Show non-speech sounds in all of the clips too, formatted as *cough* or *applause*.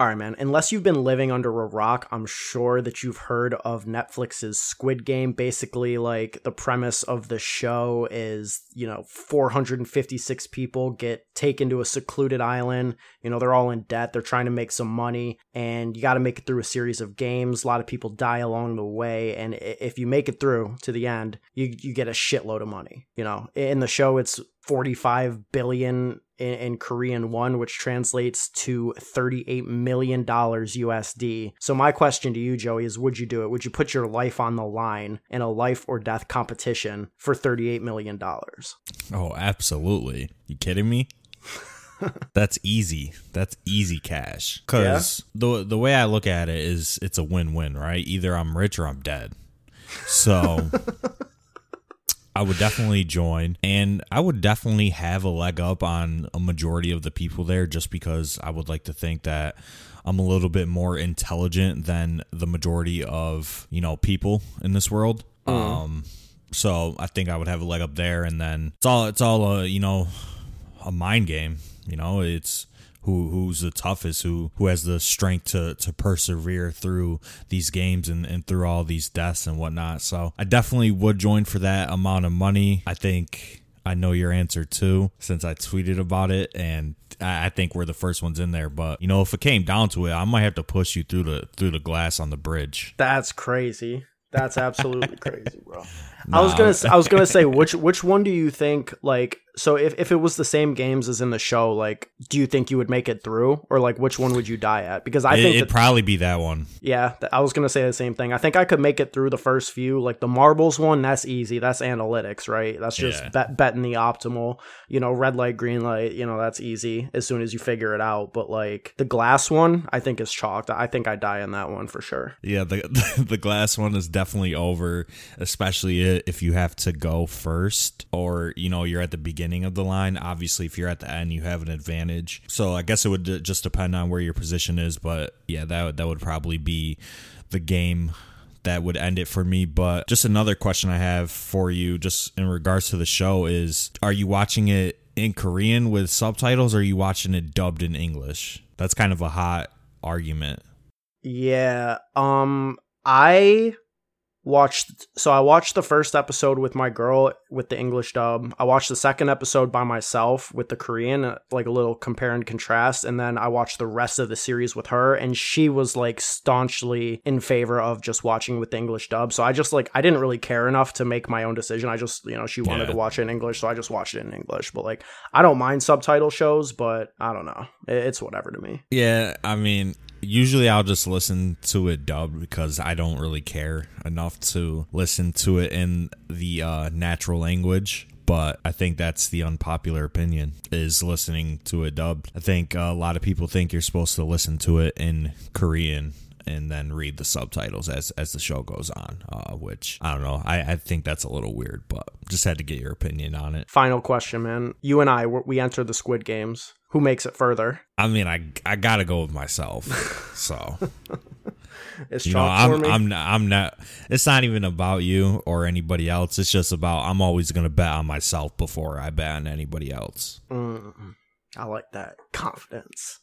All right, man. Unless you've been living under a rock, I'm sure that you've heard of Netflix's Squid Game. Basically, like the premise of the show is, you know, 456 people get taken to a secluded island. You know, they're all in debt. They're trying to make some money, and you got to make it through a series of games. A lot of people die along the way, and if you make it through to the end, you you get a shitload of money. You know, in the show, it's 45 billion in, in, Korean won, which translates to $38 million USD. So, my question to you, Joey, is would you do it? Would you put your life on the line in a life or death competition for $38 million? Oh, absolutely. You kidding me? *laughs* That's easy. That's easy cash. Because yeah. the the way I look at it is, it's a win win, right? Either I'm rich or I'm dead. So *laughs* I would definitely join, and I would definitely have a leg up on a majority of the people there, just because I would like to think that I'm a little bit more intelligent than the majority of you know people in this world. Mm. Um, so I think I would have a leg up there, and then it's all it's all a you know a mind game. You know, it's who who's the toughest, who who has the strength to to persevere through these games and, and through all these deaths and whatnot. So I definitely would join for that amount of money. I think I know your answer too, since I tweeted about it, and I think we're the first ones in there. But you know, if it came down to it, I might have to push you through the through the glass on the bridge. That's crazy. That's absolutely *laughs* crazy, bro. I was gonna I was gonna say which which one do you think like so if, if it was the same games as in the show like do you think you would make it through? Or like which one would you die at? Because I it, think it'd that, probably be that one. Yeah I was gonna say the same thing. I think I could make it through the first few. Like the marbles one that's easy. That's analytics right? That's just yeah. bet, betting the optimal. You know red light green light you know that's easy as soon as you figure it out. But like the glass one I think is chalked. I think I die in that one for sure. Yeah the *laughs* the glass one is definitely over especially if you have to go first or you know you're at the beginning of the line. Obviously if you're at the end you have an advantage. So i guess it would just depend on where your position is but yeah that would, that would probably be the game that would end it for me. But just another question i have for you just in regards to the show is are you watching it in korean with subtitles or are you watching it dubbed in english? That's kind of a hot argument. Yeah um i watched so I watched the first episode with my girl with the English dub. I watched the second episode by myself with the Korean, uh, like a little compare and contrast, and then I watched the rest of the series with her and she was like staunchly in favor of just watching with the English dub. So I just like I didn't really care enough to make my own decision. I just, you know, she wanted yeah. to watch it in English, so I just watched it in English. But like I don't mind subtitle shows, but I don't know. It's whatever to me. Yeah, I mean, usually I'll just listen to it dubbed because I don't really care enough to listen to it in the uh, natural language. But I think that's the unpopular opinion is listening to it dubbed. I think a lot of people think you're supposed to listen to it in Korean and then read the subtitles as as the show goes on. Uh, which I don't know. I, I think that's a little weird, but just had to get your opinion on it. Final question, man. You and I we entered the Squid Games who makes it further. I mean, I I gotta go with myself. *laughs* So it's you know, I'm I'm not, I'm not. It's not even about you or anybody else. It's just about I'm always gonna bet on myself before I bet on anybody else. Mm, I like that confidence.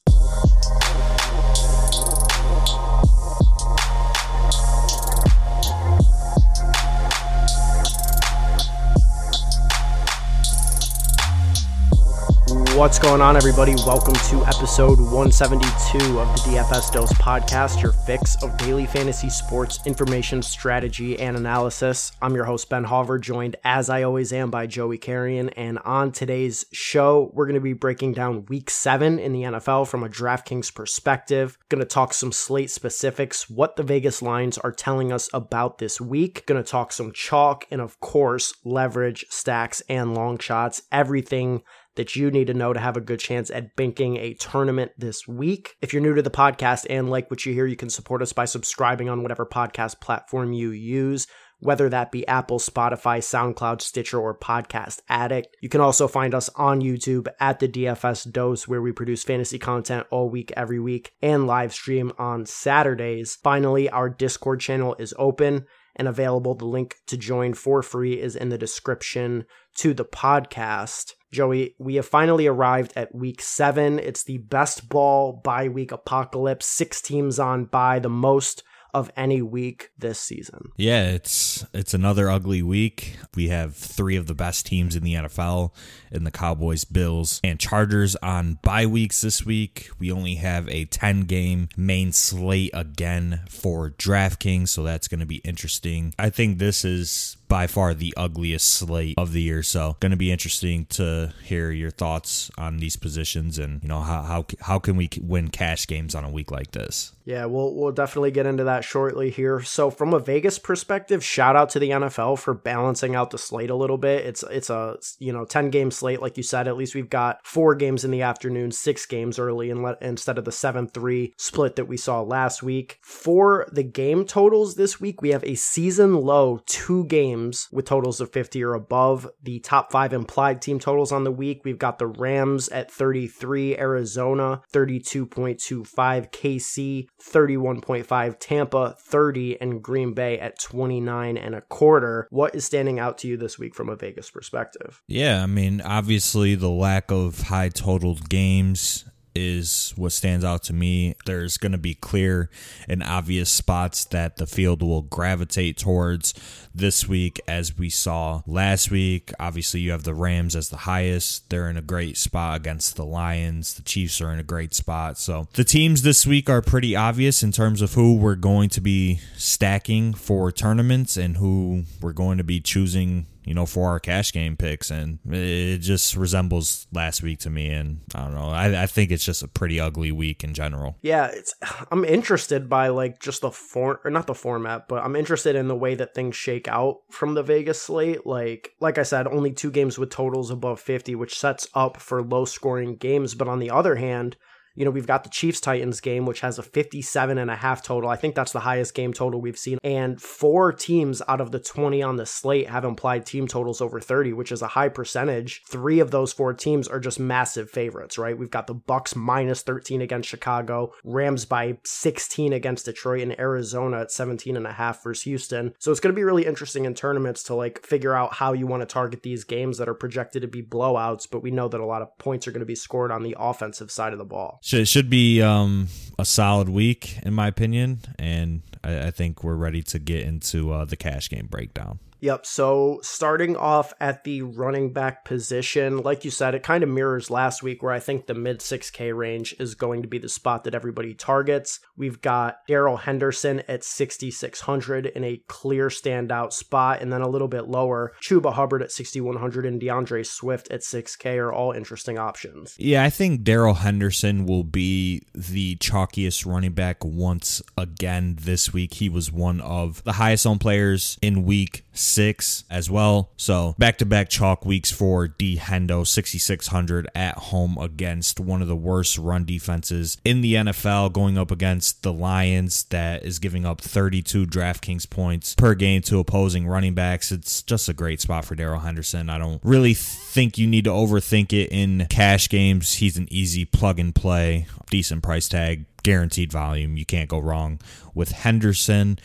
What's going on, everybody? Welcome to episode 172 of the DFS Dose podcast, your fix of daily fantasy sports information, strategy, and analysis. I'm your host, Ben Hauver, joined as I always am by Joey Carrion. And on today's show, we're going to be breaking down week seven in the NFL from a DraftKings perspective. Going to talk some slate specifics, what the Vegas lines are telling us about this week. Going to talk some chalk, and of course, leverage, stacks, and long shots, everything that you need to know to have a good chance at banking a tournament this week. If you're new to the podcast and like what you hear, you can support us by subscribing on whatever podcast platform you use whether that be Apple, Spotify, SoundCloud, Stitcher, or Podcast Addict. You can also find us on YouTube at the DFS Dose, where we produce fantasy content all week, every week, and live stream on Saturdays. Finally, our Discord channel is open and available. The link to join for free is in the description to the podcast. Joey, we have finally arrived at week seven. It's the best ball bye week apocalypse. Six teams on by the most of any week this season. Yeah, it's it's another ugly week. We have three of the best teams in the NFL in the Cowboys, Bills, and Chargers on bye weeks this week. We only have a 10 game main slate again for DraftKings, so that's going to be interesting. I think this is by far the ugliest slate of the year. So, going to be interesting to hear your thoughts on these positions and you know how how how can we win cash games on a week like this. Yeah, we'll we'll definitely get into that shortly here. So, from a Vegas perspective, shout out to the NFL for balancing out the slate a little bit. It's it's a you know ten game slate, like you said. At least we've got four games in the afternoon, six games early, and let, instead of the seven three split that we saw last week. For the game totals this week, we have a season low two games games with totals of 50 or above. The top five implied team totals on the week we've got the Rams at 33, Arizona 32.25, KC 31.5, Tampa 30, and Green Bay at 29 and a quarter. What is standing out to you this week from a Vegas perspective? Yeah, I mean, obviously the lack of high totaled games is what stands out to me. There's going to be clear and obvious spots that the field will gravitate towards this week, as we saw last week. Obviously, you have the Rams as the highest. They're in a great spot against the Lions. The Chiefs are in a great spot. So the teams this week are pretty obvious in terms of who we're going to be stacking for tournaments and who we're going to be choosing you know, for our cash game picks, and it just resembles last week to me. And I don't know, I, I think it's just a pretty ugly week in general. Yeah, it's I'm interested by like just the form or not the format, but I'm interested in the way that things shake out from the Vegas slate. Like like I said, only two games with totals above 50, which sets up for low scoring games. But on the other hand, you know, we've got the Chiefs Titans game, which has a 57 and a half total. I think that's the highest game total we've seen. And four teams out of the 20 on the slate have implied team totals over 30, which is a high percentage. Three of those four teams are just massive favorites, right? We've got the Bucs minus 13 against Chicago, Rams by 16 against Detroit, and Arizona at 17 and a half versus Houston. So it's going to be really interesting in tournaments to like figure out how you want to target these games that are projected to be blowouts, but we know that a lot of points are going to be scored on the offensive side of the ball should should be um, a solid week in my opinion, and I, I think we're ready to get into uh, the cash game breakdown. Yep. So starting off at the running back position, like you said, it kind of mirrors last week where I think the mid 6K range is going to be the spot that everybody targets. We've got Darrell Henderson at 6,600 in a clear standout spot. And then a little bit lower, Chuba Hubbard at 6,100 and D'Andre Swift at 6K are all interesting options. Yeah, I think Darrell Henderson will be the chalkiest running back once again this week. He was one of the highest owned players in week six as well. So back to back chalk weeks for D Hendo, 6,600 at home against one of the worst run defenses in the NFL, going up against the Lions, that is giving up 32 DraftKings points per game to opposing running backs. It's just a great spot for Darrell Henderson. I don't really think you need to overthink it in cash games. He's an easy plug and play, decent price tag, guaranteed volume. You can't go wrong with Henderson.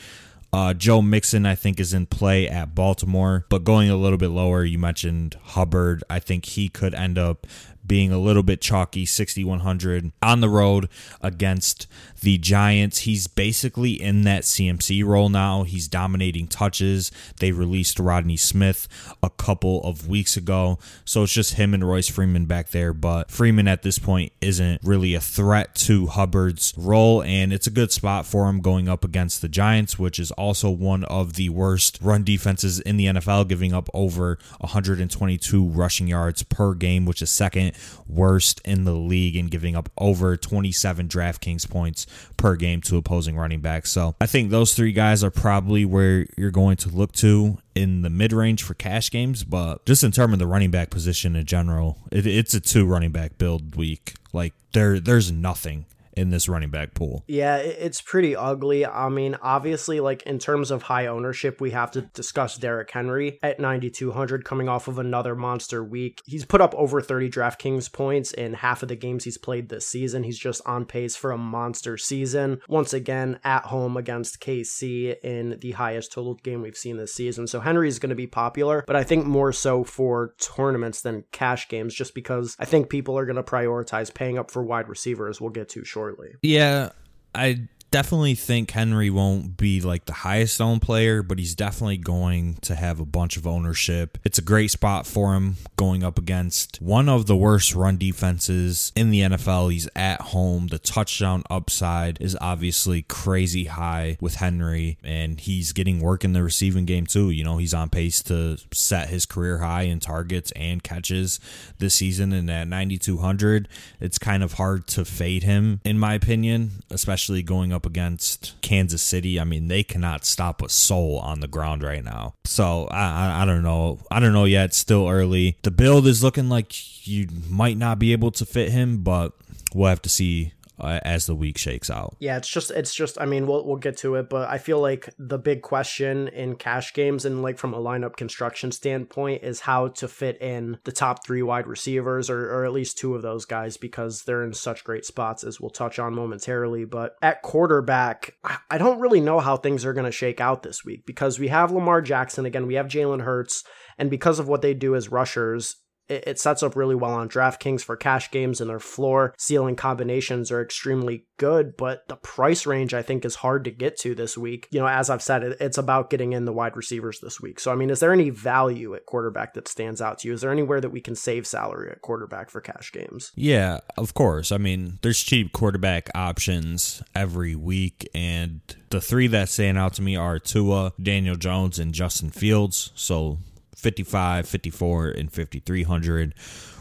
Uh, Joe Mixon, I think, is in play at Baltimore, but going a little bit lower, you mentioned Hubbard. I think he could end up being a little bit chalky, 6,100 on the road against the Giants. He's basically in that CMC role now. He's dominating touches. They released Rodney Smith a couple of weeks ago. So it's just him and Royce Freeman back there. But Freeman at this point isn't really a threat to Hubbard's role. And it's a good spot for him going up against the Giants, which is also one of the worst run defenses in the NFL, giving up over 122 rushing yards per game, which is second worst in the league and giving up over 27 DraftKings points per game to opposing running backs. So I think those three guys are probably where you're going to look to in the mid range for cash games. But just in terms of the running back position in general, it, it's a two running back build week. Like there, there's nothing in this running back pool. Yeah, it's pretty ugly. I mean, obviously, like in terms of high ownership, we have to discuss Derrick Henry at 9,200 coming off of another monster week. He's put up over 30 DraftKings points in half of the games he's played this season. He's just on pace for a monster season. Once again, at home against KC in the highest total game we've seen this season. So Henry is going to be popular, but I think more so for tournaments than cash games, just because I think people are going to prioritize paying up for wide receivers. We'll get to shortly. Yeah, I definitely think Henry won't be like the highest owned player, but he's definitely going to have a bunch of ownership. It's a great spot for him going up against one of the worst run defenses in the NFL. He's at home. The touchdown upside is obviously crazy high with Henry, and he's getting work in the receiving game too. You know, he's on pace to set his career high in targets and catches this season. And at 9,200, it's kind of hard to fade him, in my opinion, especially going up up against Kansas City. I mean, they cannot stop a soul on the ground right now. So I, I, I don't know. I don't know yet. It's still early. The build is looking like you might not be able to fit him, but we'll have to see uh, as the week shakes out. Yeah, it's just it's just I mean we'll we'll get to it, but I feel like the big question in cash games and like from a lineup construction standpoint is how to fit in the top three wide receivers or or at least two of those guys because they're in such great spots as we'll touch on momentarily. But at quarterback, I don't really know how things are going to shake out this week because we have Lamar Jackson again, we have Jalen Hurts, and because of what they do as rushers, it, it sets up really well on DraftKings for cash games, and their floor ceiling combinations are extremely good. But the price range I think is hard to get to this week. You know, as I've said, it, it's about getting in the wide receivers this week. So I mean, is there any value at quarterback that stands out to you? Is there anywhere that we can save salary at quarterback for cash games? Yeah, of course. I mean, there's cheap quarterback options every week, and the three that stand out to me are Tua, Daniel Jones, and Justin Fields. So 55, 54, and 5300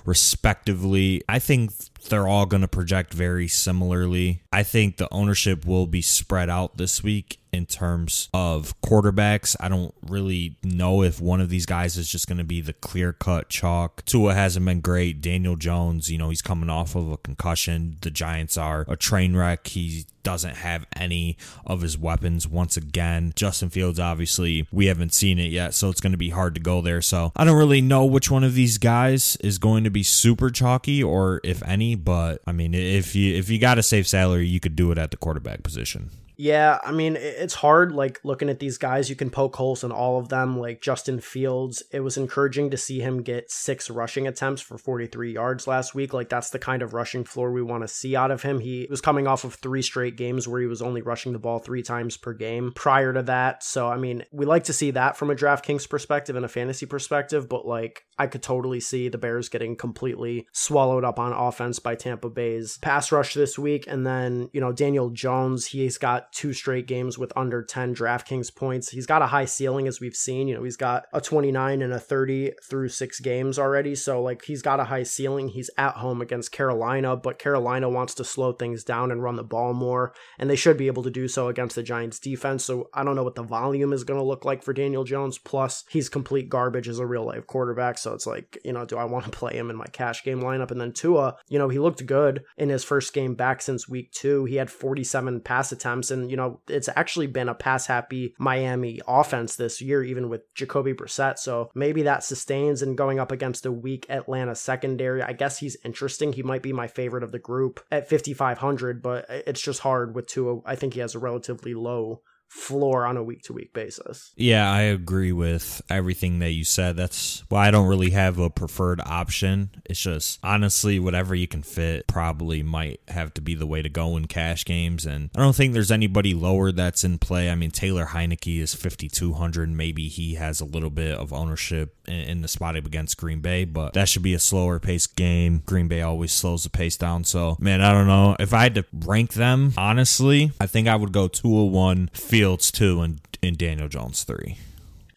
respectively. I think they're all going to project very similarly. I think the ownership will be spread out this week in terms of quarterbacks. I don't really know if one of these guys is just going to be the clear cut chalk. Tua hasn't been great. Daniel Jones, you know, he's coming off of a concussion. The Giants are a train wreck. He doesn't have any of his weapons once again. Justin Fields, obviously, we haven't seen it yet, so it's going to be hard to go there. So I don't really know which one of these guys is going to be super chalky or if any, but I mean, if you if you got a safe salary, you could do it at the quarterback position. Yeah, I mean, it's hard, like, looking at these guys. You can poke holes in all of them. Like, Justin Fields, it was encouraging to see him get six rushing attempts for 43 yards last week. Like, that's the kind of rushing floor we want to see out of him. He was coming off of three straight games where he was only rushing the ball three times per game prior to that. So, I mean, we like to see that from a DraftKings perspective and a fantasy perspective, but, like, I could totally see the Bears getting completely swallowed up on offense by Tampa Bay's pass rush this week. And then, you know, Daniel Jones, he's got two straight games with under 10 DraftKings points. He's got a high ceiling, as we've seen. You know, he's got a 29 and a 30 through six games already. So, like, he's got a high ceiling. He's at home against Carolina, but Carolina wants to slow things down and run the ball more, and they should be able to do so against the Giants defense. So, I don't know what the volume is going to look like for Daniel Jones. Plus, he's complete garbage as a real life quarterback. So, it's like, you know, do I want to *laughs* play him in my cash game lineup? And then Tua, you know, he looked good in his first game back since week two. He had 47 pass attempts and and, you know, it's actually been a pass happy Miami offense this year, even with Jacoby Brissett. So maybe that sustains and going up against a weak Atlanta secondary. I guess he's interesting. He might be my favorite of the group at 5,500, but it's just hard with Tua. I think he has a relatively low floor on a week to week basis. Yeah, I agree with everything that you said. That's why I don't really have a preferred option. It's just honestly, whatever you can fit probably might have to be the way to go in cash games. And I don't think there's anybody lower that's in play. I mean, Taylor Heinicke is 5,200. Maybe he has a little bit of ownership in the spot up against Green Bay, but that should be a slower paced game. Green Bay always slows the pace down. So, man, I don't know. If I had to rank them, honestly, I think I would go 201, Fields 2, and, and Daniel Jones 3.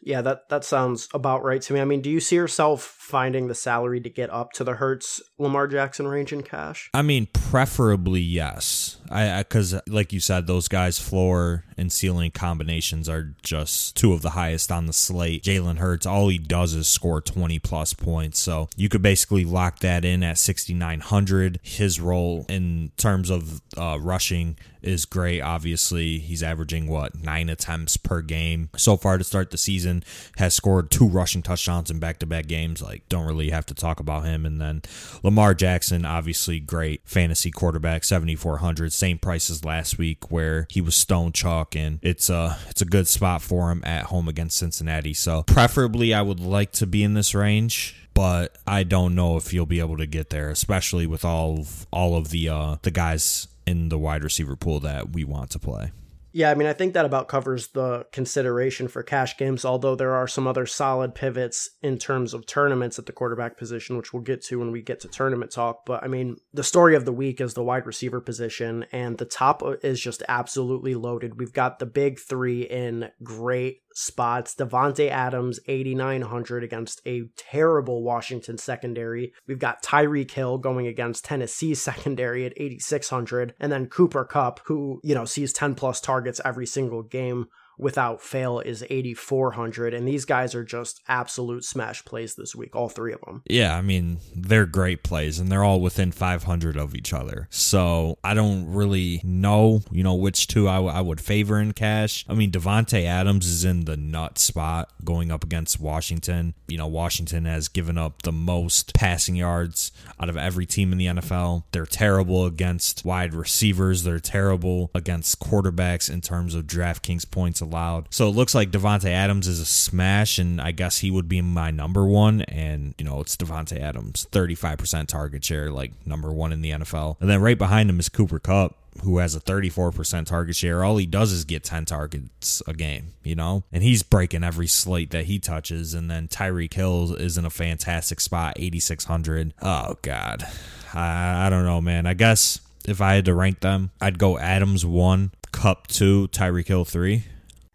Yeah, that that sounds about right to me. I mean, do you see yourself finding the salary to get up to the Hurts Lamar Jackson range in cash? I mean, preferably yes. I because like you said, those guys' floor and ceiling combinations are just two of the highest on the slate. Jalen Hurts, all he does is score twenty plus points, so you could basically lock that in at sixty nine hundred. His role in terms of uh, rushing is great. Obviously, he's averaging what nine attempts per game so far to start the season. Has scored two rushing touchdowns in back to back games. Like, don't really have to talk about him. And then Lamar Jackson, obviously great fantasy quarterback, seventy four hundred, same price as last week where he was stone chalk, and it's a it's a good spot for him at home against Cincinnati. So preferably, I would like to be in this range but I don't know if you'll be able to get there, especially with all of, all of the uh, the guys in the wide receiver pool that we want to play. Yeah, I mean, I think that about covers the consideration for cash games, although there are some other solid pivots in terms of tournaments at the quarterback position, which we'll get to when we get to tournament talk. But I mean, the story of the week is the wide receiver position, and the top is just absolutely loaded. We've got the big three in great spots. Davante Adams, 8,900 against a terrible Washington secondary. We've got Tyreek Hill going against Tennessee secondary at 8,600. And then Cooper Kupp, who, you know, sees 10 plus targets every single game without fail is 8400 and these guys are just absolute smash plays this week all three of them yeah i mean they're great plays and they're all within 500 of each other. So i don't really know you know which two I, w- I would favor in cash. I mean davante adams is in the nut spot going up against washington. You know washington has given up the most passing yards out of every team in the nfl they're terrible against wide receivers. They're terrible against quarterbacks in terms of draftkings points allowed. So it looks like Davante Adams is a smash, and I guess he would be my number one. And you know, it's Davante Adams, thirty five percent target share, like number one in the NFL. And then right behind him is Cooper Kupp, who has a 34% target share. All he does is get 10 targets a game, you know? And he's breaking every slate that he touches. And then Tyreek Hill is in a fantastic spot, 8,600. Oh, God. I, I don't know, man. I guess if I had to rank them, I'd go Adams 1, Kupp 2, Tyreek Hill 3.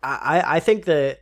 I, I think that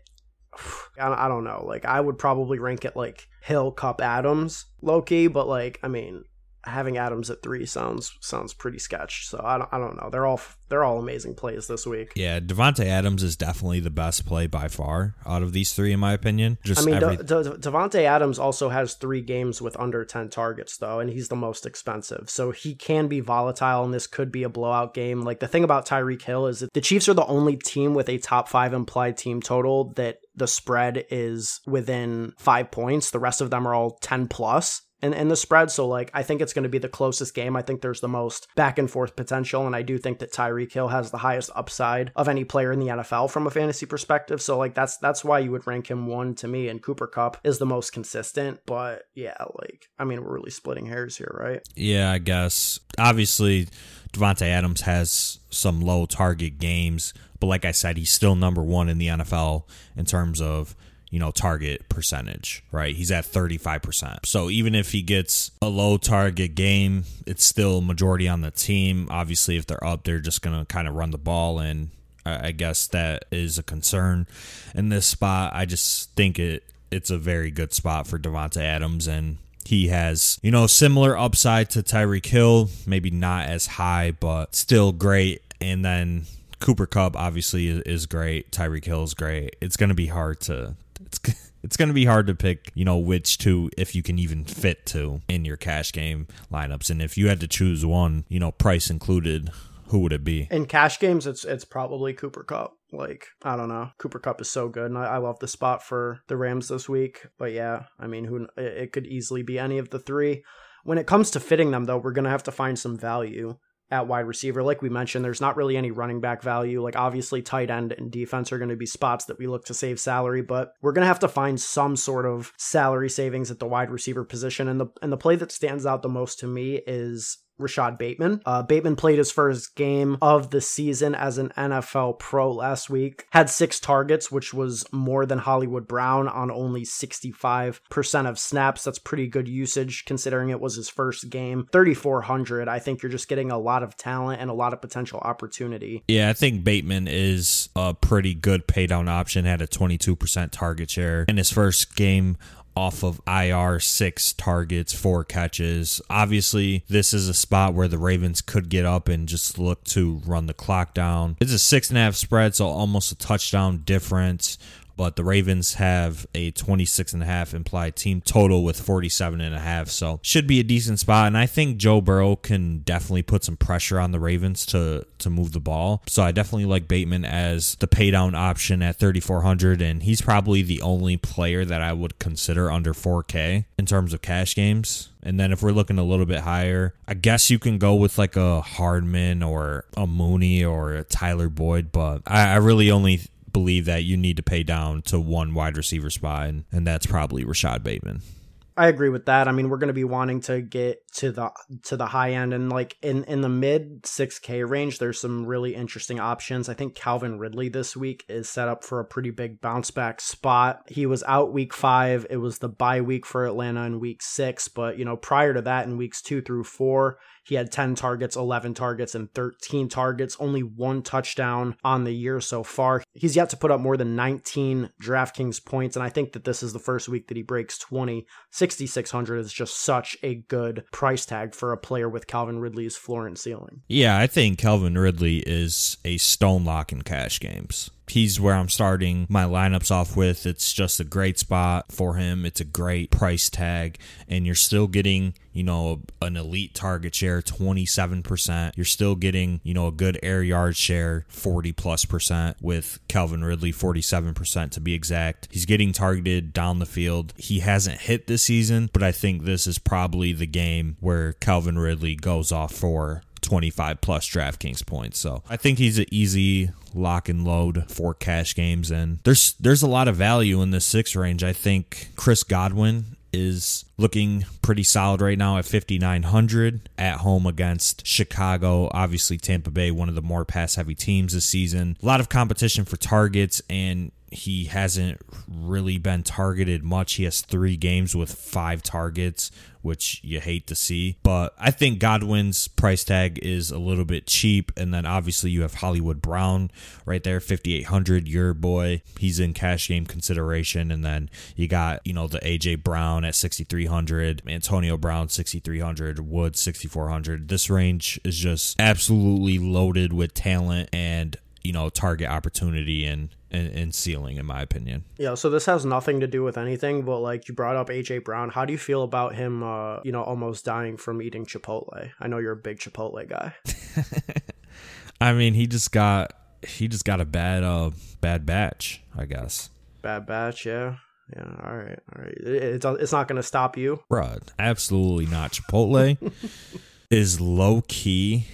*sighs* I don't know. Like I would probably rank it like Hill Kupp Adams Loki, but like I mean having Adams at three sounds sounds pretty sketch. So I don't I don't know. They're all they're all amazing plays this week. Yeah, Davante Adams is definitely the best play by far out of these three, in my opinion. Just I mean, every- Davante Adams also has three games with under ten targets though, and he's the most expensive, so he can be volatile, and this could be a blowout game. Like the thing about Tyreek Hill is that the Chiefs are the only team with a top five implied team total that the spread is within five points. The rest of them are all 10 plus in, in the spread. So like I think it's going to be the closest game. I think there's the most back and forth potential, and I do think that Tyreek Hill has the highest upside of any player in the NFL from a fantasy perspective. So like that's that's why you would rank him one to me, and Cooper Kupp is the most consistent. But yeah, like I mean we're really splitting hairs here, right? Yeah, I guess obviously Davante Adams has some low target games, but like I said, he's still number one in the NFL in terms of you know, target percentage, right? He's at 35%. So even if he gets a low target game, it's still majority on the team. Obviously, if they're up, they're just going to kind of run the ball. And I guess that is a concern in this spot. I just think it it's a very good spot for Davante Adams and he has, you know, similar upside to Tyreek Hill, maybe not as high, but still great. And then Cooper Kupp obviously is great. Tyreek Hill is great. It's going to be hard to it's it's going to be hard to pick, you know, which two if you can even fit two in your cash game lineups. And if you had to choose one, you know, price included, who would it be? In cash games, it's it's probably Cooper Kupp. Like I don't know, Cooper Kupp is so good, and I, I love the spot for the Rams this week. But yeah, I mean, who it could easily be any of the three. When it comes to fitting them, though, we're gonna have to find some value at wide receiver. Like we mentioned, there's not really any running back value. Like obviously tight end and defense are going to be spots that we look to save salary, but we're going to have to find some sort of salary savings at the wide receiver position. And the and the play that stands out the most to me is Rashod Bateman. Uh, Bateman played his first game of the season as an NFL pro last week, had six targets, which was more than Hollywood Brown on only 65% of snaps. That's pretty good usage considering it was his first game. 3,400. I think you're just getting a lot of talent and a lot of potential opportunity. Yeah, I think Bateman is a pretty good pay down option, had a 22% target share in his first game off of IR, six targets, four catches. Obviously, this is a spot where the Ravens could get up and just look to run the clock down. It's a six and a half spread, so almost a touchdown difference but the Ravens have a 26 and a half implied team total with 47 and a half. So should be a decent spot. And I think Joe Burrow can definitely put some pressure on the Ravens to, to move the ball. So I definitely like Bateman as the pay down option at 3,400. And he's probably the only player that I would consider under 4K in terms of cash games. And then if we're looking a little bit higher, I guess you can go with like a Hardman or a Mooney or a Tyler Boyd. But I, I really only believe that you need to pay down to one wide receiver spot, and, and that's probably Rashod Bateman. I agree with that. I mean, we're going to be wanting to get to the to the high end and like in in the mid 6k range there's some really interesting options. I think Calvin Ridley this week is set up for a pretty big bounce back spot. He was out week 5. It was the bye week for Atlanta in week 6, but you know, prior to that in weeks 2 through 4, he had 10 targets, 11 targets, and 13 targets, only one touchdown on the year so far. He's yet to put up more than 19 DraftKings points, and I think that this is the first week that he breaks 20. 6,600 is just such a good price tag for a player with Calvin Ridley's floor and ceiling. Yeah, I think Calvin Ridley is a stone lock in cash games he's where I'm starting my lineups off with. It's just a great spot for him. It's a great price tag, and you're still getting, you know, an elite target share, 27%. You're still getting, you know, a good air yard share, 40 plus percent, with Calvin Ridley, 47% to be exact. He's getting targeted down the field. He hasn't hit this season, but I think this is probably the game where Calvin Ridley goes off for 25 plus DraftKings points. So I think he's an easy lock and load for cash games. And there's there's a lot of value in this six range. I think Chris Godwin is looking pretty solid right now at 5900 at home against Chicago obviously Tampa Bay one of the more pass heavy teams this season a lot of competition for targets and he hasn't really been targeted much. He has three games with five targets, which you hate to see. But I think Godwin's price tag is a little bit cheap. And then obviously you have Hollywood Brown right there, 5,800, your boy. He's in cash game consideration. And then you got, you know, the AJ Brown at 6,300, Antonio Brown, 6,300, Woods, 6,400. This range is just absolutely loaded with talent and you know target opportunity and and, and ceiling, in my opinion. Yeah, so this has nothing to do with anything, but like you brought up AJ Brown. How do you feel about him? Uh, you know, almost dying from eating Chipotle. I know you're a big Chipotle guy. *laughs* I mean, he just got he just got a bad uh bad batch, I guess. Bad batch, yeah. Yeah, all right, all right. It's it's not going to stop you, Bruh, Absolutely not. Chipotle *laughs* is low key.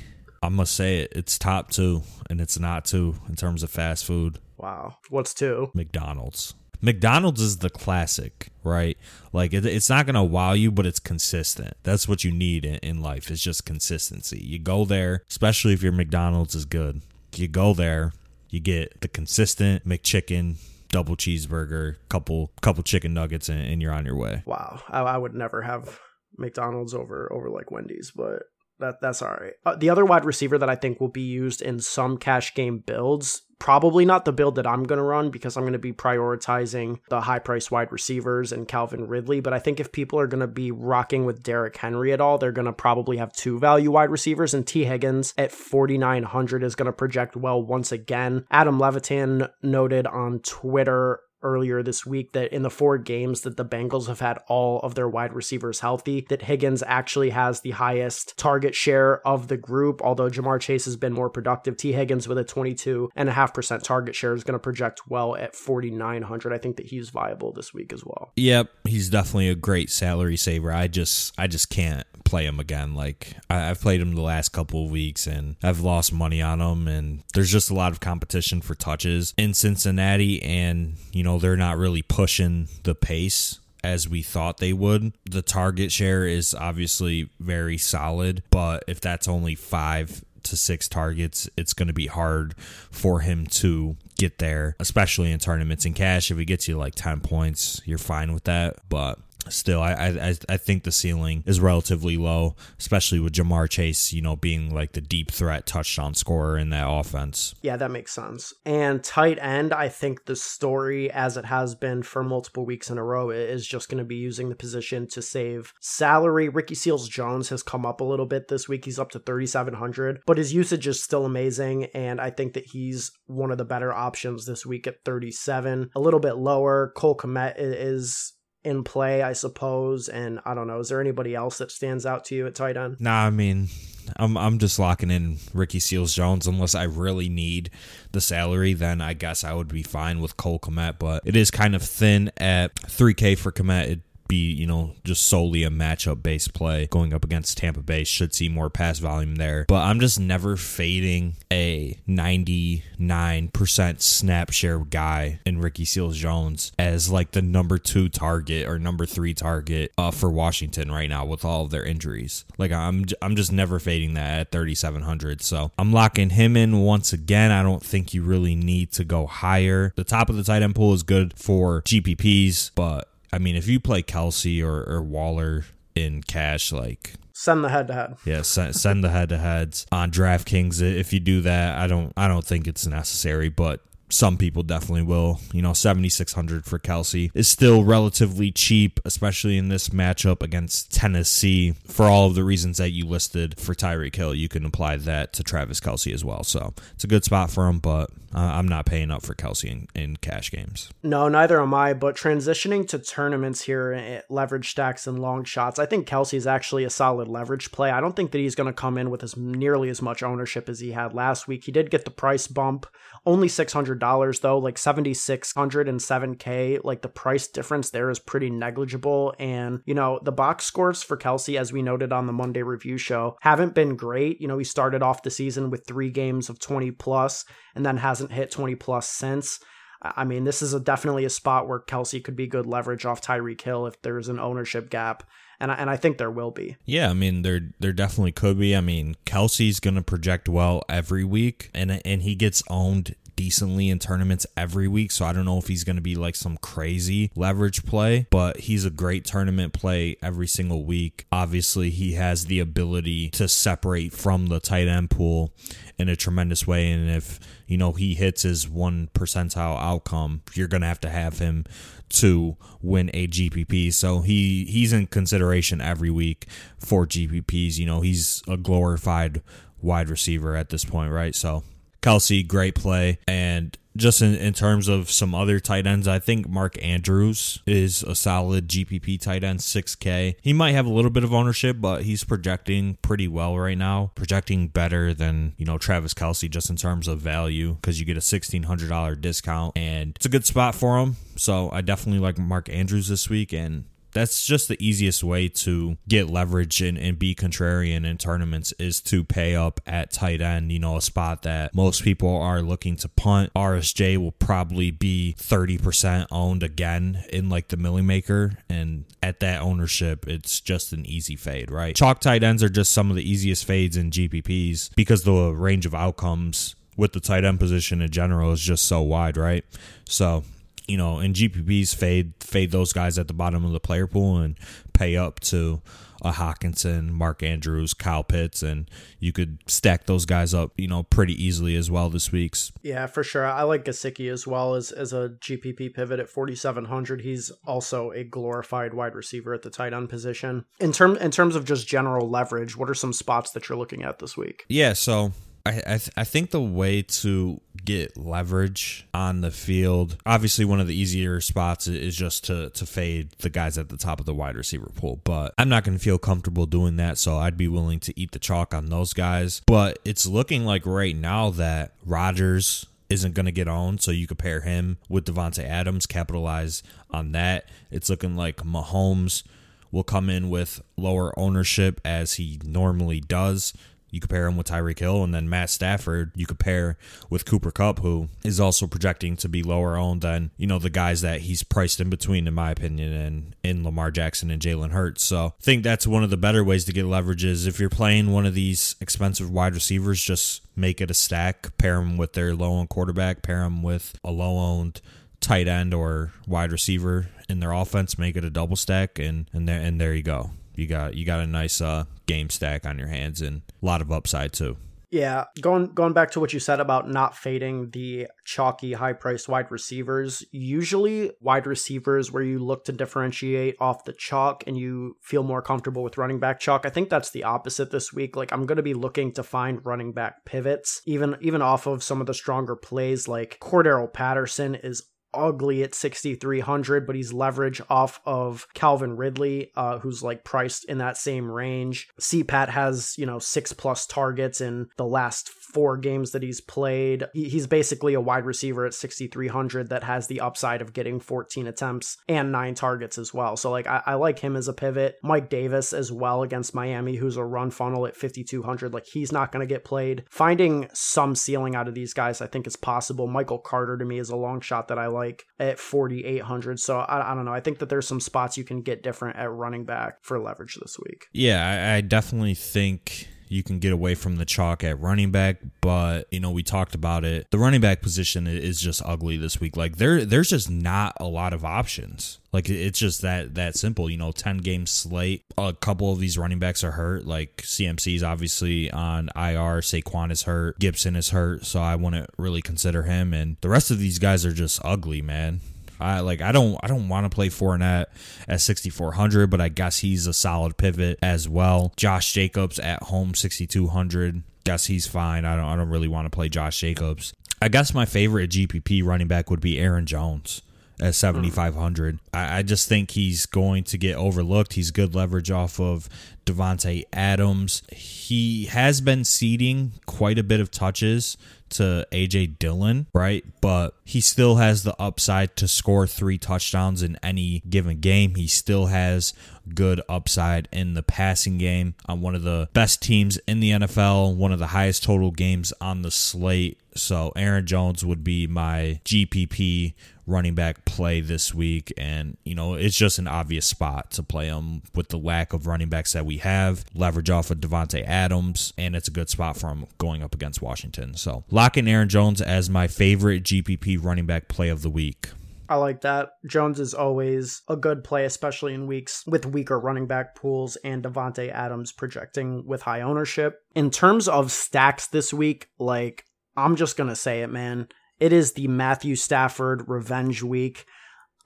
I'm gonna say it. It's top two, and it's not two in terms of fast food. Wow. What's two? McDonald's. McDonald's is the classic, right? Like it, it's not gonna wow you, but it's consistent. That's what you need in, in life. It's just consistency. You go there, especially if your McDonald's is good. You go there, you get the consistent McChicken, double cheeseburger, couple couple chicken nuggets, and, and you're on your way. Wow, I, I would never have McDonald's over over like Wendy's, but that that's all right. Uh, the other wide receiver that I think will be used in some cash game builds, probably not the build that I'm going to run because I'm going to be prioritizing the high price wide receivers and Calvin Ridley. But I think if people are going to be rocking with Derrick Henry at all, they're going to probably have two value wide receivers. And T Higgins at 4,900 is going to project well once again. Adam Levitan noted on Twitter earlier this week that in the four games that the Bengals have had all of their wide receivers healthy, that Higgins actually has the highest target share of the group. Although Ja'Marr Chase has been more productive, T. Higgins with a 22.5% target share is going to project well at 4,900. I think that he's viable this week as well. Yep, he's definitely a great salary saver. I just, I just can't play him again. Like I, have played him the last couple of weeks and I've lost money on him. And there's just a lot of competition for touches in Cincinnati, and you know they're not really pushing the pace as we thought they would. The target share is obviously very solid, but if that's only five to six targets, it's going to be hard for him to get there, especially in tournaments and cash. If he gets you like 10 points, you're fine with that. But still, I, I I think the ceiling is relatively low, especially with Ja'Marr Chase, you know, being like the deep threat touchdown scorer in that offense. Yeah, that makes sense. And tight end, I think the story, as it has been for multiple weeks in a row, is just going to be using the position to save salary. Ricky Seals Jones has come up a little bit this week. He's up to 3,700, but his usage is still amazing. And I think that he's one of the better options this week at 37. A little bit lower. Cole Kmet is in play, I suppose. And I don't know, is there anybody else that stands out to you at tight end? Nah, I mean, I'm I'm just locking in Ricky Seals Jones unless I really need the salary. Then I guess I would be fine with Cole Kmet, but it is kind of thin at 3K for Kmet. It be, you know, just solely a matchup based play going up against Tampa Bay. Should see more pass volume there. But I'm just never fading a 99% snap share guy in Ricky Seals Jones as like the number two target or number three target uh, for Washington right now with all of their injuries. Like I'm, I'm just never fading that at 3,700. So I'm locking him in once again. I don't think you really need to go higher. The top of the tight end pool is good for GPPs, but I mean, if you play Kelce or, or Waller in cash, like send the head to head. Yeah, send, send the head to heads on DraftKings. If you do that, I don't I don't think it's necessary, but some people definitely will. You know, 7600 for Kelce is still relatively cheap, especially in this matchup against Tennessee. For all of the reasons that you listed for Tyreek Hill, you can apply that to Travis Kelce as well. So it's a good spot for him, but uh, I'm not paying up for Kelce in, in cash games. No, neither am I. But transitioning to tournaments here, eh, leverage stacks and long shots, I think Kelce is actually a solid leverage play. I don't think that he's going to come in with as nearly as much ownership as he had last week. He did get the price bump, only six hundred dollars though, like seventy six hundred and seven k. Like the price difference there is pretty negligible. And you know the box scores for Kelce as we noted on the Monday review show, haven't been great. You know he started off the season with three games of twenty plus, and then has hasn't hit 20 plus since. I mean, this is a, definitely a spot where Kelce could be good leverage off Tyreek Hill if there's an ownership gap. And I, and I think there will be. Yeah, I mean there there definitely could be. I mean Kelce's going to project well every week, and and he gets owned decently in tournaments every week. So I don't know if he's going to be like some crazy leverage play, but he's a great tournament play every single week. Obviously, he has the ability to separate from the tight end pool in a tremendous way. And if, you know, he hits his one percentile outcome, you're going to have to have him to win a GPP. So he he's in consideration every week for GPPs. You know, he's a glorified wide receiver at this point, right? So Kelce, great play. And just in, in terms of some other tight ends, I think Mark Andrews is a solid GPP tight end, 6K. He might have a little bit of ownership, but he's projecting pretty well right now, projecting better than, you know, Travis Kelce just in terms of value because you get a $1,600 discount and it's a good spot for him. So I definitely like Mark Andrews this week. And that's just the easiest way to get leverage and, and be contrarian in tournaments is to pay up at tight end, you know, a spot that most people are looking to punt. RSJ will probably be 30% owned again in like the Milly Maker. And at that ownership, it's just an easy fade, right? Chalk tight ends are just some of the easiest fades in GPPs because the range of outcomes with the tight end position in general is just so wide, right? So you know, in GPPs fade fade those guys at the bottom of the player pool and pay up to a Hockenson, Mark Andrews, Kyle Pitts, and you could stack those guys up, you know, pretty easily as well this week's. Yeah, for sure. I like Gesicki as well as as a GPP pivot at 4700. He's also a glorified wide receiver at the tight end position. In term in terms of just general leverage, what are some spots that you're looking at this week? Yeah, so I I, th- I, think the way to get leverage on the field, obviously one of the easier spots is just to to fade the guys at the top of the wide receiver pool. But I'm not going to feel comfortable doing that, so I'd be willing to eat the chalk on those guys. But it's looking like right now that Rodgers isn't going to get owned, so you could pair him with Davante Adams, capitalize on that. It's looking like Mahomes will come in with lower ownership as he normally does You pair him with Tyreek Hill, and then Matt Stafford. You could pair with Cooper Kupp, who is also projecting to be lower owned than you know the guys that he's priced in between, in my opinion, and in Lamar Jackson and Jalen Hurts. So I think that's one of the better ways to get leverage is if you're playing one of these expensive wide receivers, just make it a stack. Pair them with their low owned quarterback. Pair them with a low owned tight end or wide receiver in their offense. Make it a double stack, and and there and there you go you got you got a nice uh, game stack on your hands and a lot of upside too. Yeah, going going back to what you said about not fading the chalky high priced wide receivers. Usually wide receivers where you look to differentiate off the chalk and you feel more comfortable with running back chalk. I think that's the opposite this week. Like I'm going to be looking to find running back pivots even even off of some of the stronger plays like Cordarrelle Patterson is ugly at 6,300, but he's leverage off of Calvin Ridley, uh, who's like priced in that same range. CPAT has, you know, six plus targets in the last four games that he's played. he's basically a wide receiver at 6,300 that has the upside of getting 14 attempts and nine targets as well. So, like, I, I like him as a pivot. Mike Davis as well against Miami, who's a run funnel at 5,200. Like, he's not going to get played. Finding some ceiling out of these guys, I think is possible. Michael Carter to me is a long shot that I like at 4,800. So, I, I don't know. I think that there's some spots you can get different at running back for leverage this week. Yeah, I, I definitely think you can get away from the chalk at running back, but you know we talked about it. The running back position is just ugly this week. Like there, there's just not a lot of options. Like it's just that that simple. You know, ten game slate. A couple of these running backs are hurt. Like CMC is obviously on IR. Saquon is hurt. Gibson is hurt. So I wouldn't really consider him. And the rest of these guys are just ugly, man. I like I don't I don't want to play Fournette at 6400, but I guess he's a solid pivot as well. Josh Jacobs at home 6200. Guess he's fine. I don't I don't really want to play Josh Jacobs. I guess my favorite GPP running back would be Aaron Jones at 7500 I, I, just think he's going to get overlooked he's good leverage off of Davante Adams he has been ceding quite a bit of touches to AJ Dillon, right? But he still has the upside to score three touchdowns in any given game. He still has good upside in the passing game on one of the best teams in the NFL, one of the highest total games on the slate. So Aaron Jones would be my GPP running back play this week. And, you know, it's just an obvious spot to play him with the lack of running backs that we have. Leverage off of Davante Adams, and it's a good spot for him going up against Washington. So lock in Aaron Jones as my favorite GPP running back play of the week. I like that. Jones is always a good play, especially in weeks with weaker running back pools and Davante Adams projecting with high ownership. In terms of stacks this week, like I'm just gonna say it, man. It is the Matthew Stafford revenge week.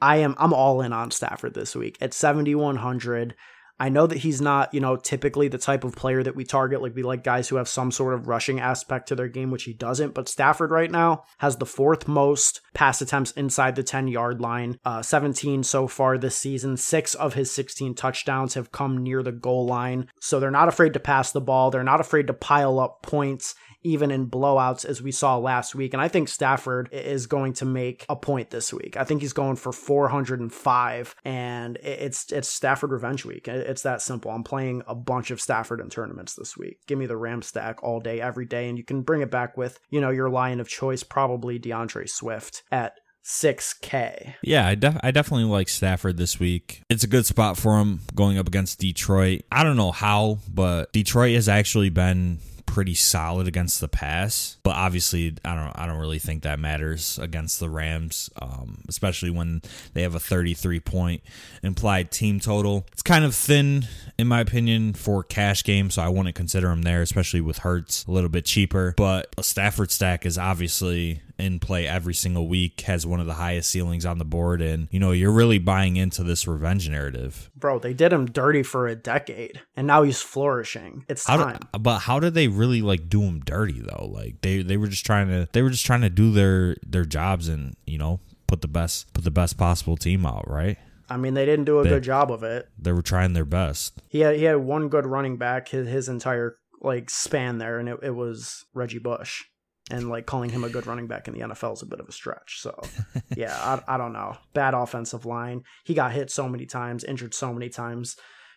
I am I'm all in on Stafford this week at 7100. I know that he's not, you know, typically the type of player that we target. Like we like guys who have some sort of rushing aspect to their game, which he doesn't. But Stafford right now has the fourth most pass attempts inside the 10 yard line, uh, 17 so far this season. Six of his 16 touchdowns have come near the goal line. So they're not afraid to pass the ball. They're not afraid to pile up points even in blowouts as we saw last week. And I think Stafford is going to make a point this week. I think he's going for 405 and it's it's Stafford revenge week. It's that simple. I'm playing a bunch of Stafford in tournaments this week. Give me the Ram stack all day every day and you can bring it back with, you know, your lion of choice probably D'Andre Swift at 6K. Yeah, I, def- I definitely like Stafford this week. It's a good spot for him going up against Detroit. I don't know how, but Detroit has actually been pretty solid against the pass, but obviously I don't I don't really think that matters against the Rams, um, especially when they have a 33 point implied team total. It's kind of thin in my opinion for cash game, so I wouldn't consider them there, especially with Hurts a little bit cheaper. But a Stafford stack is obviously in play every single week, has one of the highest ceilings on the board, and you know you're really buying into this revenge narrative. Bro, they did him dirty for a decade, and now he's flourishing. It's how time. Do, but how did they really like do him dirty though? Like they they were just trying to they were just trying to do their their jobs and you know put the best put the best possible team out, right? I mean, they didn't do a they, good job of it. They were trying their best. He had he had one good running back his, his entire like span there, and it, it was Reggie Bush and like calling him a good running back in the NFL is a bit of a stretch. So, *laughs* yeah, I, I don't know. Bad offensive line. He got hit so many times, injured so many times.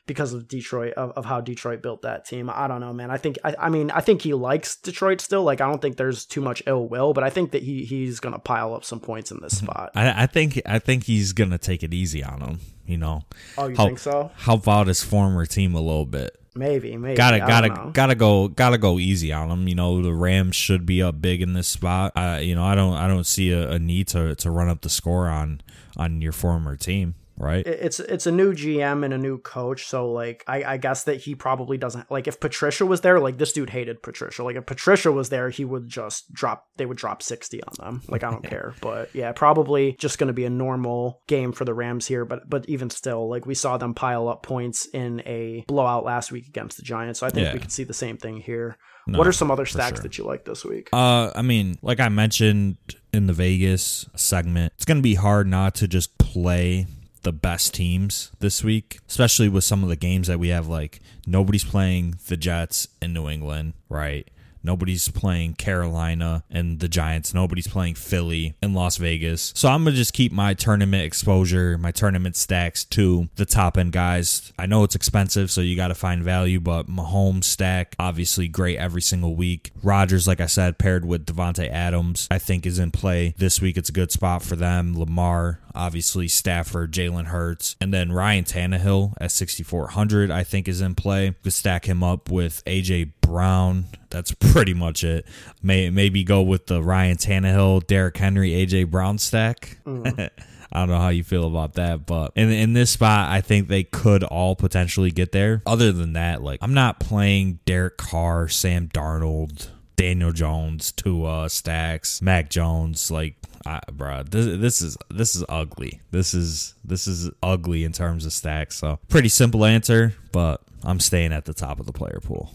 because of Detroit of, of how Detroit built that team. I don't know, man. I think I, I mean I think he likes Detroit still. Like I don't think there's too much ill will, but I think that he he's gonna pile up some points in this mm-hmm. spot. I, I think I think he's gonna take it easy on him. You know. Oh, you how, think so? Help out his former team a little bit. Maybe, maybe. Gotta, gotta, gotta go, gotta go easy on them. You know, the Rams should be up big in this spot. I, you know, I don't, I don't see a, a need to to run up the score on on your former team right? It's it's a new GM and a new coach, so like I, I guess that he probably doesn't like if Patricia was there, like this dude hated Patricia. Like if Patricia was there, he would just drop they would drop 60 on them. Like I don't *laughs* care. But yeah, probably just gonna be a normal game for the Rams here. But but even still, like we saw them pile up points in a blowout last week against the Giants. So I think yeah. we could see the same thing here. No, what are some other stacks sure. that you like this week? Uh, I mean, like I mentioned in the Vegas segment, it's going to be hard not to just play the best teams this week, especially with some of the games that we have. Like nobody's playing the Jets in New England, right? Nobody's playing Carolina and the Giants. Nobody's playing Philly and Las Vegas. So I'm going to just keep my tournament exposure, my tournament stacks to the top end guys. I know it's expensive, so you got to find value, but Mahomes stack, obviously great every single week. Rodgers, like I said, paired with Davante Adams, I think is in play. This week it's a good spot for them. Lamar, obviously Stafford, Jalen Hurts, and then Ryan Tannehill at 6,400, I think is in play. You could stack him up with AJ Brown. That's pretty much it. May maybe go with the Ryan Tannehill, Derrick Henry, AJ Brown stack. Mm. *laughs* I don't know how you feel about that, but in in this spot, I think they could all potentially get there. Other than that, like I'm not playing Derek Carr, Sam Darnold, Daniel Jones, Tua, Stacks, Mac Jones. Like I, bro, this, this is this is ugly. This is this is ugly in terms of stacks. So pretty simple answer, but I'm staying at the top of the player pool.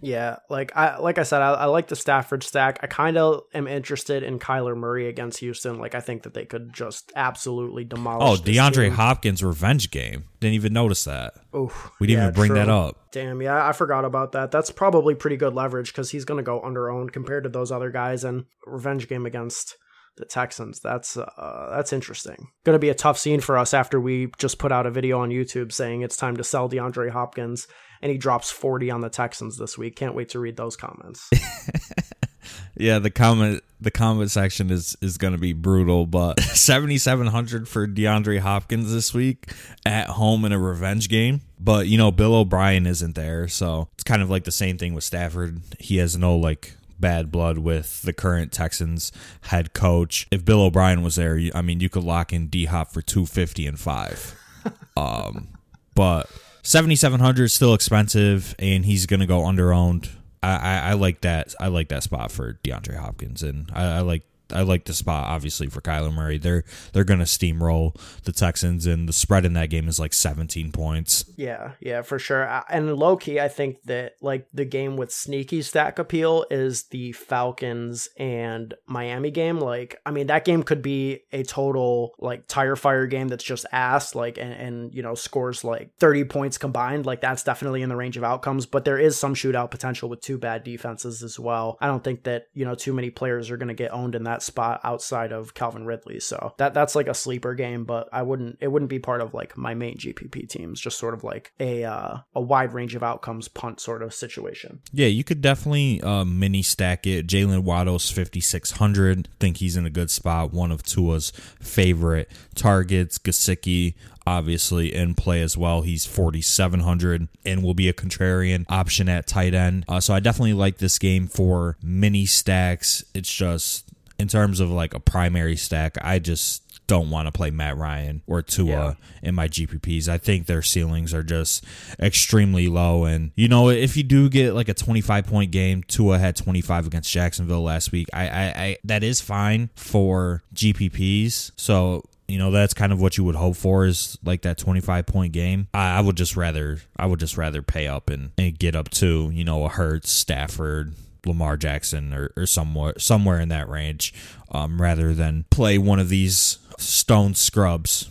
Yeah, like I like I said, I, I like the Stafford stack. I kind of am interested in Kyler Murray against Houston. Like I think that they could just absolutely demolish. Oh, DeAndre Hopkins revenge game. Didn't even notice that. Oof, we didn't yeah, even bring true. that up. Damn, yeah, I forgot about that. That's probably pretty good leverage because he's going to go under owned compared to those other guys. And revenge game against the Texans. That's uh, that's interesting. Going to be a tough scene for us after we just put out a video on YouTube saying it's time to sell DeAndre Hopkins, and he drops forty on the Texans this week. Can't wait to read those comments. *laughs* yeah, the comment the comment section is is going to be brutal, but *laughs* 7700 for DeAndre Hopkins this week at home in a revenge game. But you know, Bill O'Brien isn't there, so it's kind of like the same thing with Stafford. He has no like bad blood with the current Texans head coach. If Bill O'Brien was there, I mean, you could lock in D Hop for two fifty and five. *laughs* um, but seventy seven hundred is still expensive, and he's going to go under owned. I, I, I, like that. I like that spot for DeAndre Hopkins, and I, I like I like the spot obviously for Kyler Murray. They're they're gonna steamroll the Texans, and the spread in that game is like 17 points. Yeah, yeah, for sure. And low key, I think that like the game with sneaky stack appeal is the Falcons and Miami game. Like, I mean, that game could be a total like tire fire game that's just ass, like, and, and you know scores like 30 points combined. Like, that's definitely in the range of outcomes. But there is some shootout potential with two bad defenses as well. I don't think that you know too many players are gonna get owned in that that spot outside of Calvin Ridley. So that that's like a sleeper game, but I wouldn't it wouldn't be part of like my main GPP teams. Just sort of like a uh, a wide range of outcomes punt sort of situation. Yeah, you could definitely uh, mini stack it. Jaylen Waddle's fifty six hundred. Think he's in a good spot. One of Tua's favorite targets. Gesicki obviously in play as well. He's 4,700 and will be a contrarian option at tight end. Uh, so I definitely like this game for mini stacks. It's just in terms of like a primary stack, I just don't want to play Matt Ryan or Tua yeah. in my GPPs. I think their ceilings are just extremely low. And, you know, if you do get like a 25 point game, Tua had 25 against Jacksonville last week. I, I, I that is fine for GPPs. So, you know that's kind of what you would hope for is like that 25 point game I, I, would just rather i would just rather pay up and, and get up to you know a Hurts stafford Lamar Jackson or, or somewhere somewhere in that range, um, rather than play one of these stone scrubs.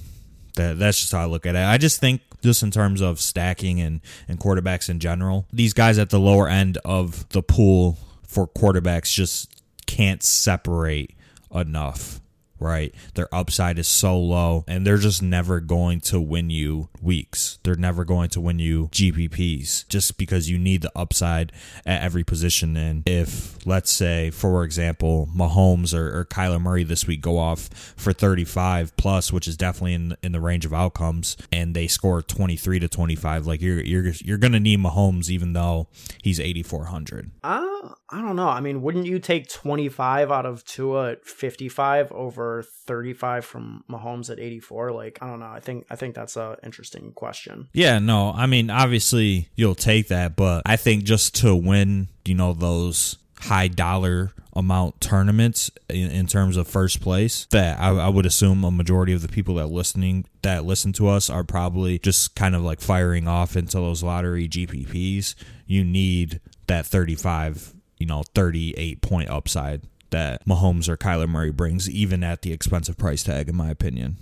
That that's just how I look at it. I just think just in terms of stacking and, and quarterbacks in general, these guys at the lower end of the pool for quarterbacks just can't separate enough right? Their upside is so low and they're just never going to win you weeks. They're never going to win you GPPs just because you need the upside at every position. And if, let's say, for example, Mahomes or, or Kyler Murray this week go off for 35 plus, which is definitely in, in the range of outcomes, and they score 23 to 25, like you're, you're, you're to need Mahomes even though he's 8,400. Uh, I don't know. I mean, wouldn't you take 25 out of Tua at 55 over 35 from Mahomes at 84? Like, I don't know. I think I think that's a interesting question. Yeah, no. I mean, obviously you'll take that, but I think just to win, you know, those high dollar amount tournaments in, in, terms of first place that I, I, would assume a majority of the people that listening that listen to us are probably just kind of like firing off into those lottery GPPs. You need that 35 you know, 38 point upside that Mahomes or Kyler Murray brings, even at the expensive price tag, in my opinion.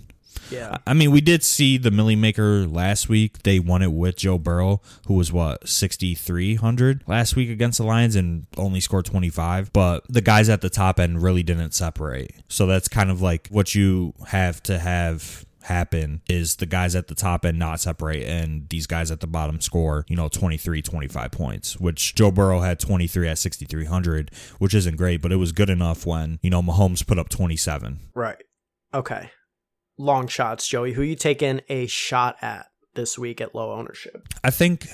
Yeah. I mean, we did see the Milly Maker last week. They won it with Joe Burrow, who was what, 6,300 last week against the Lions and only scored 25. But the guys at the top end really didn't separate. So that's kind of like what you have to have happen is the guys at the top end not separate and these guys at the bottom score, you know, 23, 25 points, which Joe Burrow had 23 at 6,300, which isn't great, but it was good enough when, you know, Mahomes put up 27. Right. Okay. Long shots, Joey. Who you taking a shot at this week at low ownership? I think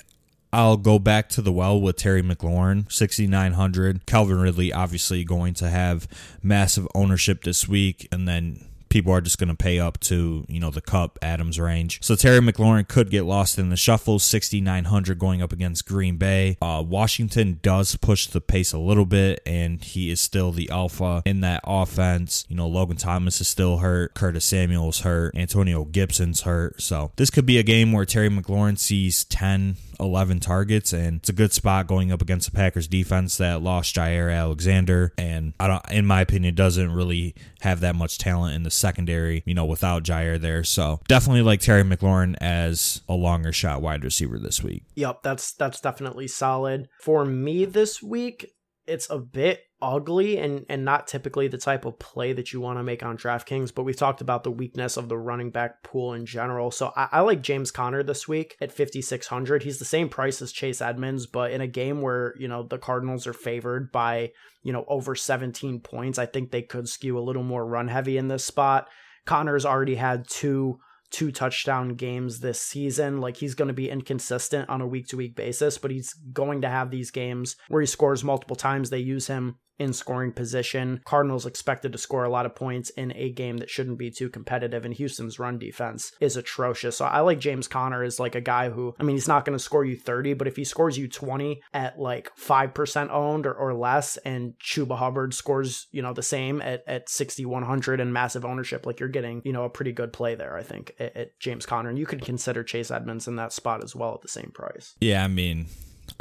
I'll go back to the well with Terry McLaurin, 6,900. Calvin Ridley, obviously, going to have massive ownership this week. And then people are just going to pay up to, you know, the Kupp Adams range. So Terry McLaurin could get lost in the shuffle, 6,900 going up against Green Bay. Uh, Washington does push the pace a little bit, and he is still the alpha in that offense. You know, Logan Thomas is still hurt, Curtis Samuel's hurt, Antonio Gibson's hurt. So this could be a game where Terry McLaurin sees 10 11 targets, and it's a good spot going up against the Packers defense that lost Jaire Alexander, and I don't, in my opinion, doesn't really have that much talent in the secondary, you know, without Jaire there. So definitely like Terry McLaurin as a longer shot wide receiver this week. Yep, that's that's definitely solid for me this week. It's a bit ugly and and not typically the type of play that you want to make on DraftKings. But we've talked about the weakness of the running back pool in general. So I, I like James Conner this week at 5600. He's the same price as Chase Edmonds, but in a game where you know the Cardinals are favored by you know over 17 points, I think they could skew a little more run heavy in this spot. Conner's already had two two touchdown games this season. Like he's going to be inconsistent on a week to week basis, but he's going to have these games where he scores multiple times. They use him in scoring position. Cardinals expected to score a lot of points in a game that shouldn't be too competitive, and Houston's run defense is atrocious. So I like James Conner as like a guy who, I mean, he's not going to score you 30, but if he scores you 20 at like 5% owned or, or less, and Chuba Hubbard scores, you know, the same at, at 6,100 and massive ownership, like you're getting, you know, a pretty good play there, I think, at, at James Conner. And you could consider Chase Edmonds in that spot as well at the same price. Yeah, I mean,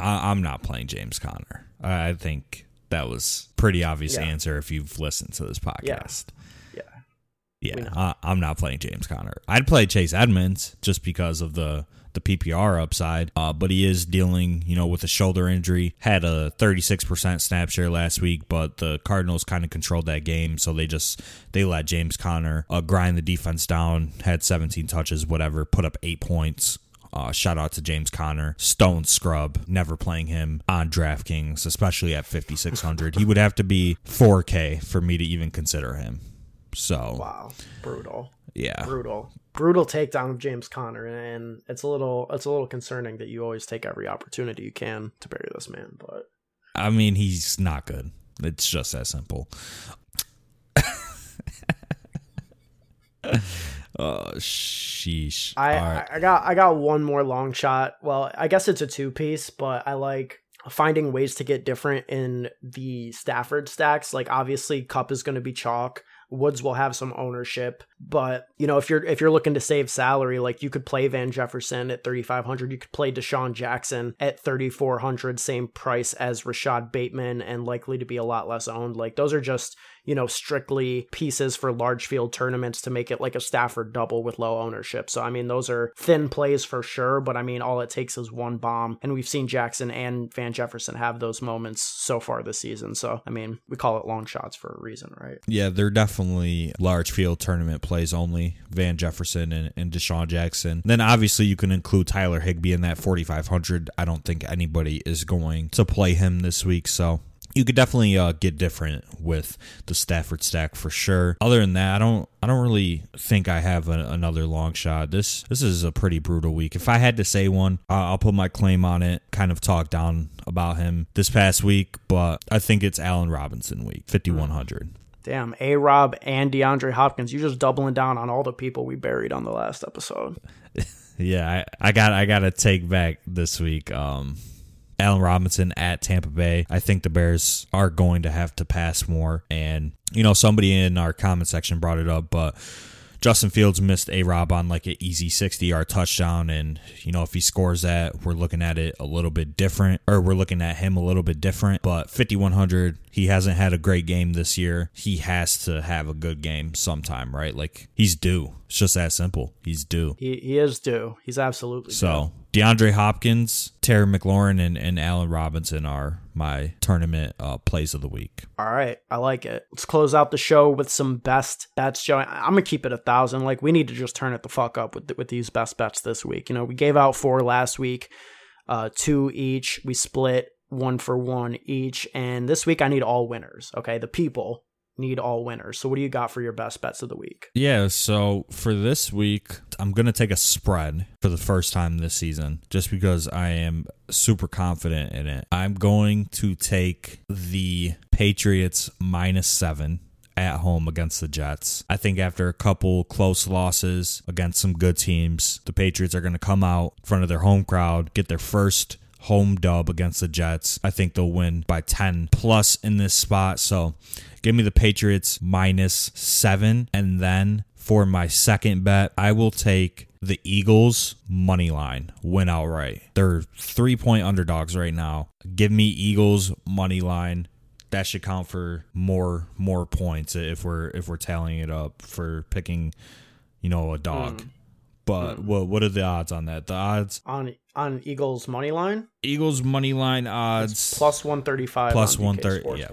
I, am not playing James Conner. I think that was pretty obvious yeah. answer if you've listened to this podcast. Yeah. Yeah. Yeah. Uh, I'm not playing James Conner. I'd play Chase Edmonds just because of the the PPR upside, uh, but he is dealing, you know, with a shoulder injury. Had a 36% snap share last week, but the Cardinals kind of controlled that game, so they just they let James Conner uh, grind the defense down. Had 17 touches, whatever, put up eight points. Uh, shout out to James Conner, Stone Scrub, never playing him on DraftKings, especially at 5,600. he would have to be 4K for me to even consider him. So wow, brutal. Yeah, brutal, brutal takedown of James Conner, and it's a little it's a little concerning that you always take every opportunity you can to bury this man. But I mean, he's not good. It's just that simple. *laughs* Oh, sheesh. I, right. I got I got one more long shot. Well, I guess it's a two piece, but I like finding ways to get different in the Stafford stacks. Like obviously, Kupp is going to be chalk. Woods will have some ownership, but you know if you're if you're looking to save salary, like you could play Van Jefferson at 3500, you could play DeSean Jackson at 3400, same price as Rashod Bateman, and likely to be a lot less owned. Like those are just you know, strictly pieces for large field tournaments to make it like a Stafford double with low ownership. So, I mean, those are thin plays for sure, but I mean, all it takes is one bomb. And we've seen Jackson and Van Jefferson have those moments so far this season. So, I mean, we call it long shots for a reason, right? Yeah, they're definitely large field tournament plays only. Van Jefferson and, and DeSean Jackson. Then obviously you can include Tyler Higbee in that 4,500. I don't think anybody is going to play him this week. So you could definitely uh, get different with the Stafford stack for sure. Other than that, I don't I don't really think I have a, another long shot. This this is a pretty brutal week. If I had to say one, I'll put my claim on it. Kind of talk down about him this past week, but I think it's Allen Robinson week, 5100. Damn, A Rob and DeAndre Hopkins, you're just doubling down on all the people we buried on the last episode. *laughs* yeah, I, I got I got to take back this week. Um, Allen Robinson at Tampa Bay. I think the Bears are going to have to pass more. And, you know, somebody in our comment section brought it up, but Justin Fields missed a Rob on like an easy 60 yard touchdown. And, you know, if he scores that, we're looking at it a little bit different, or we're looking at him a little bit different. But 5,100, he hasn't had a great game this year. He has to have a good game sometime, right? Like he's due. It's just that simple. He's due. He, he is due. He's absolutely so. Due. DeAndre Hopkins, Terry McLaurin, and, and Allen Robinson are my tournament uh, plays of the week. All right, I like it. Let's close out the show with some best bets. Joe, I'm gonna keep it a thousand. Like we need to just turn it the fuck up with with these best bets this week. You know, we gave out four last week, uh, two each. We split one for one each, and this week I need all winners. Okay, the people need all winners. So what do you got for your best bets of the week? Yeah, so for this week, I'm going to take a spread for the first time this season just because I am super confident in it. I'm going to take the Patriots minus 7 at home against the Jets. I think after a couple close losses against some good teams, the Patriots are going to come out in front of their home crowd, get their first home dub against the Jets. I think they'll win by 10 plus in this spot. So give me the Patriots minus seven. And then for my second bet, I will take the Eagles money line win outright. They're three point underdogs right now. Give me Eagles money line. That should count for more more points if we're if we're tallying it up for picking, you know, a dog. Mm. But mm. what what are the odds on that? The odds on on Eagles money line. Eagles money line odds it's plus one thirty five. Plus one thirty. Yeah,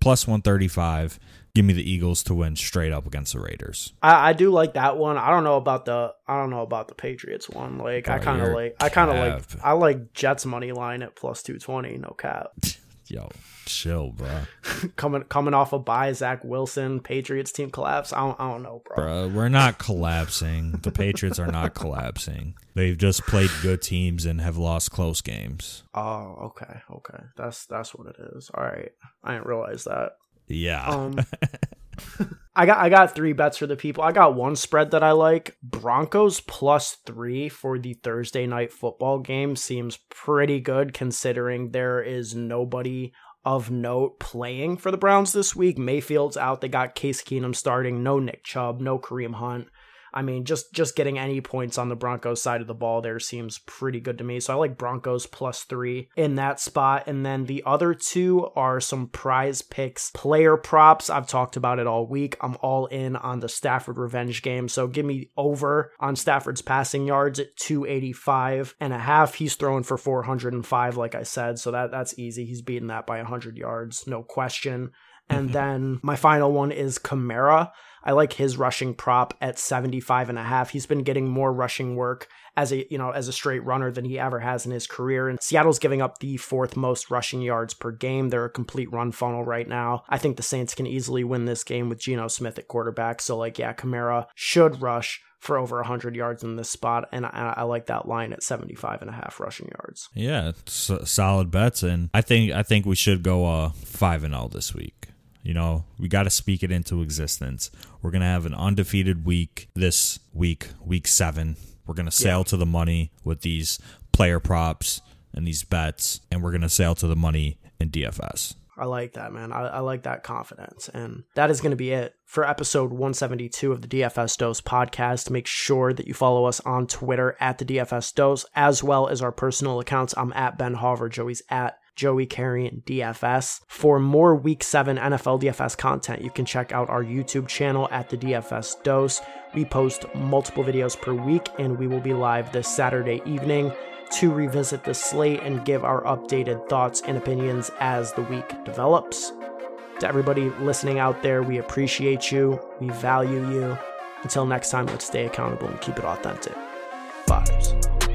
plus one thirty five. Give me the Eagles to win straight up against the Raiders. I, I do like that one. I don't know about the I don't know about the Patriots one. Like Bro, I kind of like I kind of like I like Jets money line at plus two twenty. No cap. *laughs* Yo, chill, bro. *laughs* coming coming off a bye, Zach Wilson, Patriots team collapse. I don't, I don't know, bro. Bro, we're not collapsing. the Patriots are not collapsing. They've just played good teams and have lost close games. Oh, okay, okay. That's that's what it is. All right, I didn't realize that. Yeah. Um, *laughs* *laughs* I got I got three bets for the people. I got one spread that I like. Broncos plus three for the Thursday night football game seems pretty good considering there is nobody of note playing for the Browns this week. Mayfield's out. They got Case Keenum starting. No Nick Chubb. No Kareem Hunt. I mean, just just getting any points on the Broncos side of the ball there seems pretty good to me. So I like Broncos plus three in that spot. And then the other two are some PrizePicks, player props. I've talked about it all week. I'm all in on the Stafford revenge game. So give me over on Stafford's passing yards at 285 and a half. He's throwing for 405, like I said. So that that's easy. He's beating that by 100 yards, no question. And mm-hmm. then my final one is Kamara. I like his rushing prop at 75 and a half. He's been getting more rushing work as a, you know, as a straight runner than he ever has in his career. And Seattle's giving up the fourth most rushing yards per game. They're a complete run funnel right now. I think the Saints can easily win this game with Geno Smith at quarterback. So like, yeah, Kamara should rush for over 100 yards in this spot and I, I, like that line at 75 and a half rushing yards yeah solid bets and i think i think we should go uh 5 and all this week you know, we got to speak it into existence. We're going to have an undefeated week this week, week seven. We're going to sail yeah. to the money with these player props and these bets, and we're going to sail to the money in DFS. I like that, man. I, I like that confidence. And that is going to be it for episode 172 of the DFS Dose podcast. Make sure that you follow us on Twitter at the DFS Dose, as well as our personal accounts. I'm at Ben Hauver. Joey's at Joey Carrion DFS. For more Week 7 NFL DFS content, you can check out our YouTube channel at the DFS Dose. We post multiple videos per week, and we will be live this Saturday evening to revisit the slate and give our updated thoughts and opinions as the week develops. To everybody listening out there, we appreciate you, we value you. Until next time, let's stay accountable and keep it authentic. Bye.